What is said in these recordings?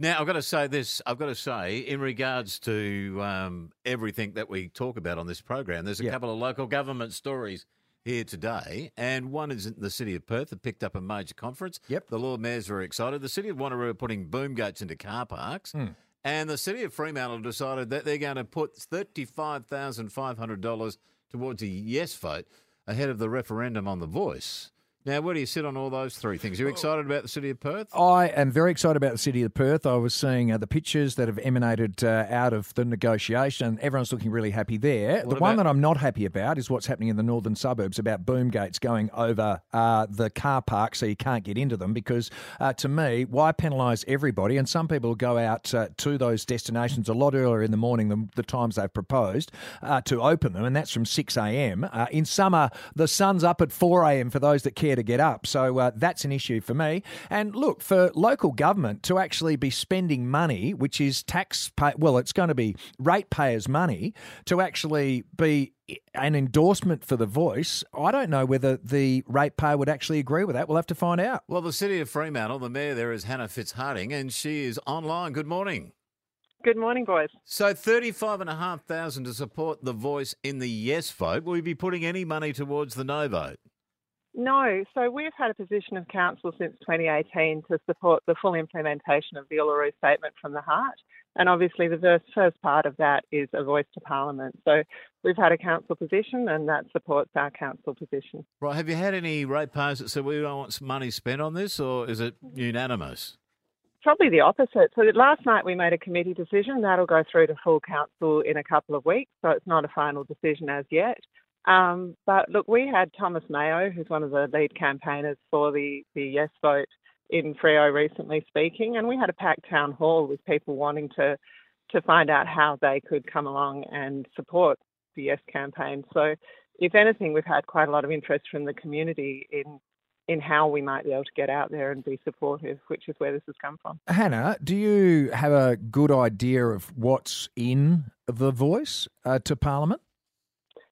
Now, I've got to say this. I've got to say, in regards to um, everything that we talk about on this program, there's a Yeah. couple of local government stories here today, and one is in the city of Perth that picked up a major conference. Yep. The Lord Mayor's very excited. The city of Wanneroo are putting boom gates into car parks. Hmm. And the city of Fremantle decided that they're going to put $35,500 towards a yes vote ahead of the referendum on the voice. Now, where do you sit on all those three things? Are you excited about the city of Perth? I am very excited about the city of Perth. I was seeing uh, the pictures that have emanated uh, out of the negotiation. Everyone's looking really happy there. What the one that I'm not happy about is what's happening in the northern suburbs about boom gates going over uh, the car park so you can't get into them. Because uh, to me, why penalise everybody? And some people go out uh, to those destinations a lot earlier in the morning than the times they've proposed uh, to open them, and that's from 6 a.m. Uh, in summer, the sun's up at 4 a.m. for those that care to get up. So uh, that's an issue for me. And look, for local government to actually be spending money, which is tax pay, well, it's going to be ratepayers' money, to actually be an endorsement for the voice, I don't know whether the ratepayer would actually agree with that. We'll have to find out. Well, the city of Fremantle, the mayor there is Hannah Fitzhardinge, and she is online. Good morning. Good morning, boys. So, thirty-five and a half thousand to support the voice in the yes vote. Will you be putting any money towards the no vote? No, so we've had a position of council since 2018 to support the full implementation of the Uluru Statement from the Heart. And obviously, the first, part of that is a voice to Parliament. So we've had a council position, and that supports our council position. Right. Have you had any ratepayers that said we don't want some money spent on this, or is it mm-hmm. unanimous? Probably the opposite. So last night we made a committee decision. That'll go through to full council in a couple of weeks. So it's not a final decision as yet. Um, but look, we had Thomas Mayo, who's one of the lead campaigners for the, the yes vote in Freo recently speaking, and we had a packed town hall with people wanting to to find out how they could come along and support the yes campaign. So, if anything, we've had quite a lot of interest from the community in in how we might be able to get out there and be supportive, which is where this has come from. Hannah, do you have a good idea of what's in the voice uh, to Parliament?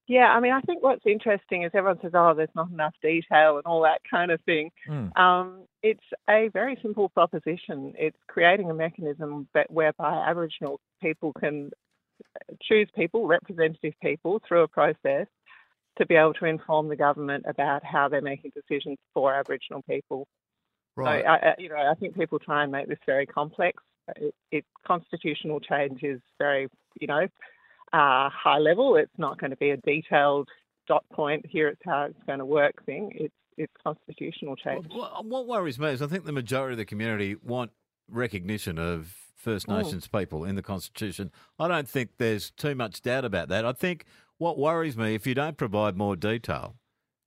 Yeah, I mean, I think what's interesting is everyone says, oh, there's not enough detail and all that kind of thing. Mm. Um, it's a very simple proposition. It's creating a mechanism that, whereby Aboriginal people can choose people, representative people, through a process to be able to inform the government about how they're making decisions for Aboriginal people. Right. So, I, I- you know, I think people try and make this very complex. It, it constitutional change is very, you know, uh, high level. It's not going to be a detailed dot point. Here, it's how it's going to work thing. It's it's constitutional change. Well, what worries me is I think the majority of the community want recognition of First Nations people in the Constitution. I don't think there's too much doubt about that. I think what worries me, if you don't provide more detail,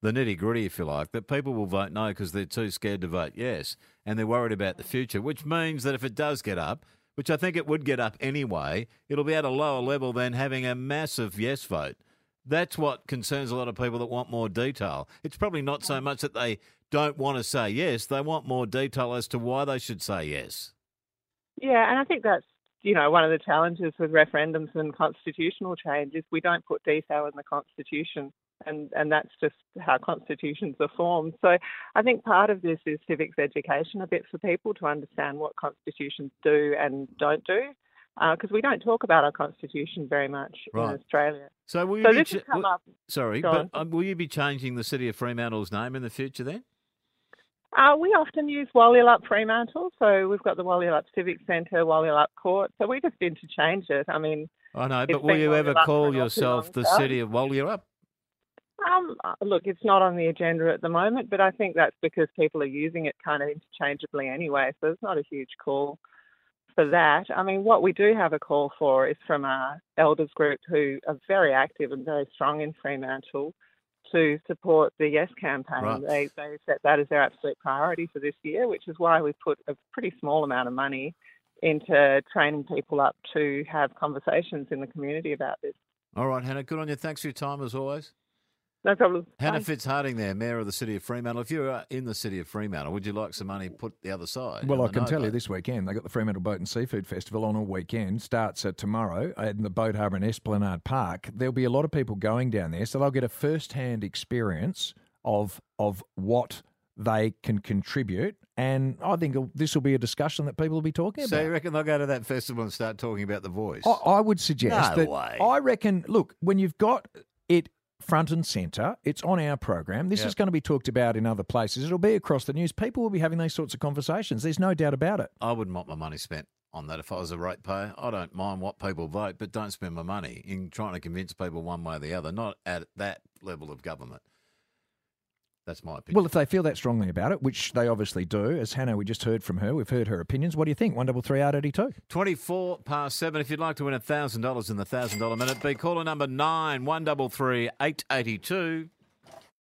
the nitty gritty, if you like, that people will vote no because they're too scared to vote yes and they're worried about the future, which means that if it does get up, which I think it would get up anyway, it'll be at a lower level than having a massive yes vote. That's what concerns a lot of people that want more detail. It's probably not so much that they don't want to say yes, they want more detail as to why they should say yes. Yeah, and I think that's you know one of the challenges with referendums and constitutional change is we don't put detail in the constitution, and and that's just how constitutions are formed. So I think part of this is civics education a bit for people to understand what constitutions do and don't do, because we don't talk about our constitution very much Right. in Australia. So will you So be come will- up. Sorry, but um, will you be changing the city of Fremantle's name in the future then? Uh, we often use Walyalup Fremantle, so we've got the Walyalup Civic Centre, Walyalup Court, so we just interchange it. I mean, I know, but will you ever the bus for call yourself the city of Walyalup? Um, uh, look, it's not on the agenda at the moment, but I think that's because people are using it kind of interchangeably anyway, so it's not a huge call for that. I mean, what we do have a call for is from our elders group who are very active and very strong in Fremantle to support the Yes campaign. Right. They, they set that as their absolute priority for this year, which is why we put a pretty small amount of money into training people up to have conversations in the community about this. All right, Hannah, good on you. Thanks for your time as always. No problem. Hannah Bye. Fitzhardinge there, Mayor of the City of Fremantle. If you're uh, in the City of Fremantle, would you like some money put the other side? Well, I can no tell you this weekend they've got the Fremantle Boat and Seafood Festival on all weekend. Starts uh, tomorrow in the Boat Harbour and Esplanade Park. There'll be a lot of people going down there, so they'll get a first-hand experience of of what they can contribute. And I think this will be a discussion that people will be talking So about. So you reckon they'll go to that festival and start talking about the voice? I, I would suggest No that way. I reckon. Look, when you've got it front and centre, it's on our program. This Yep. is going to be talked about in other places. It'll be across the news. People will be having these sorts of conversations. There's no doubt about it. I wouldn't want my money spent on that if I was a ratepayer. I don't mind what people vote, but don't spend my money in trying to convince people one way or the other, not at that level of government. That's my opinion. Well, if they feel that strongly about it, which they obviously do, as Hannah, we just heard from her, we've heard her opinions. What do you think? One double three R eighty two. 24 past 7. If you'd like to win $1,000 in the $1,000 minute, be caller number 9 133 882.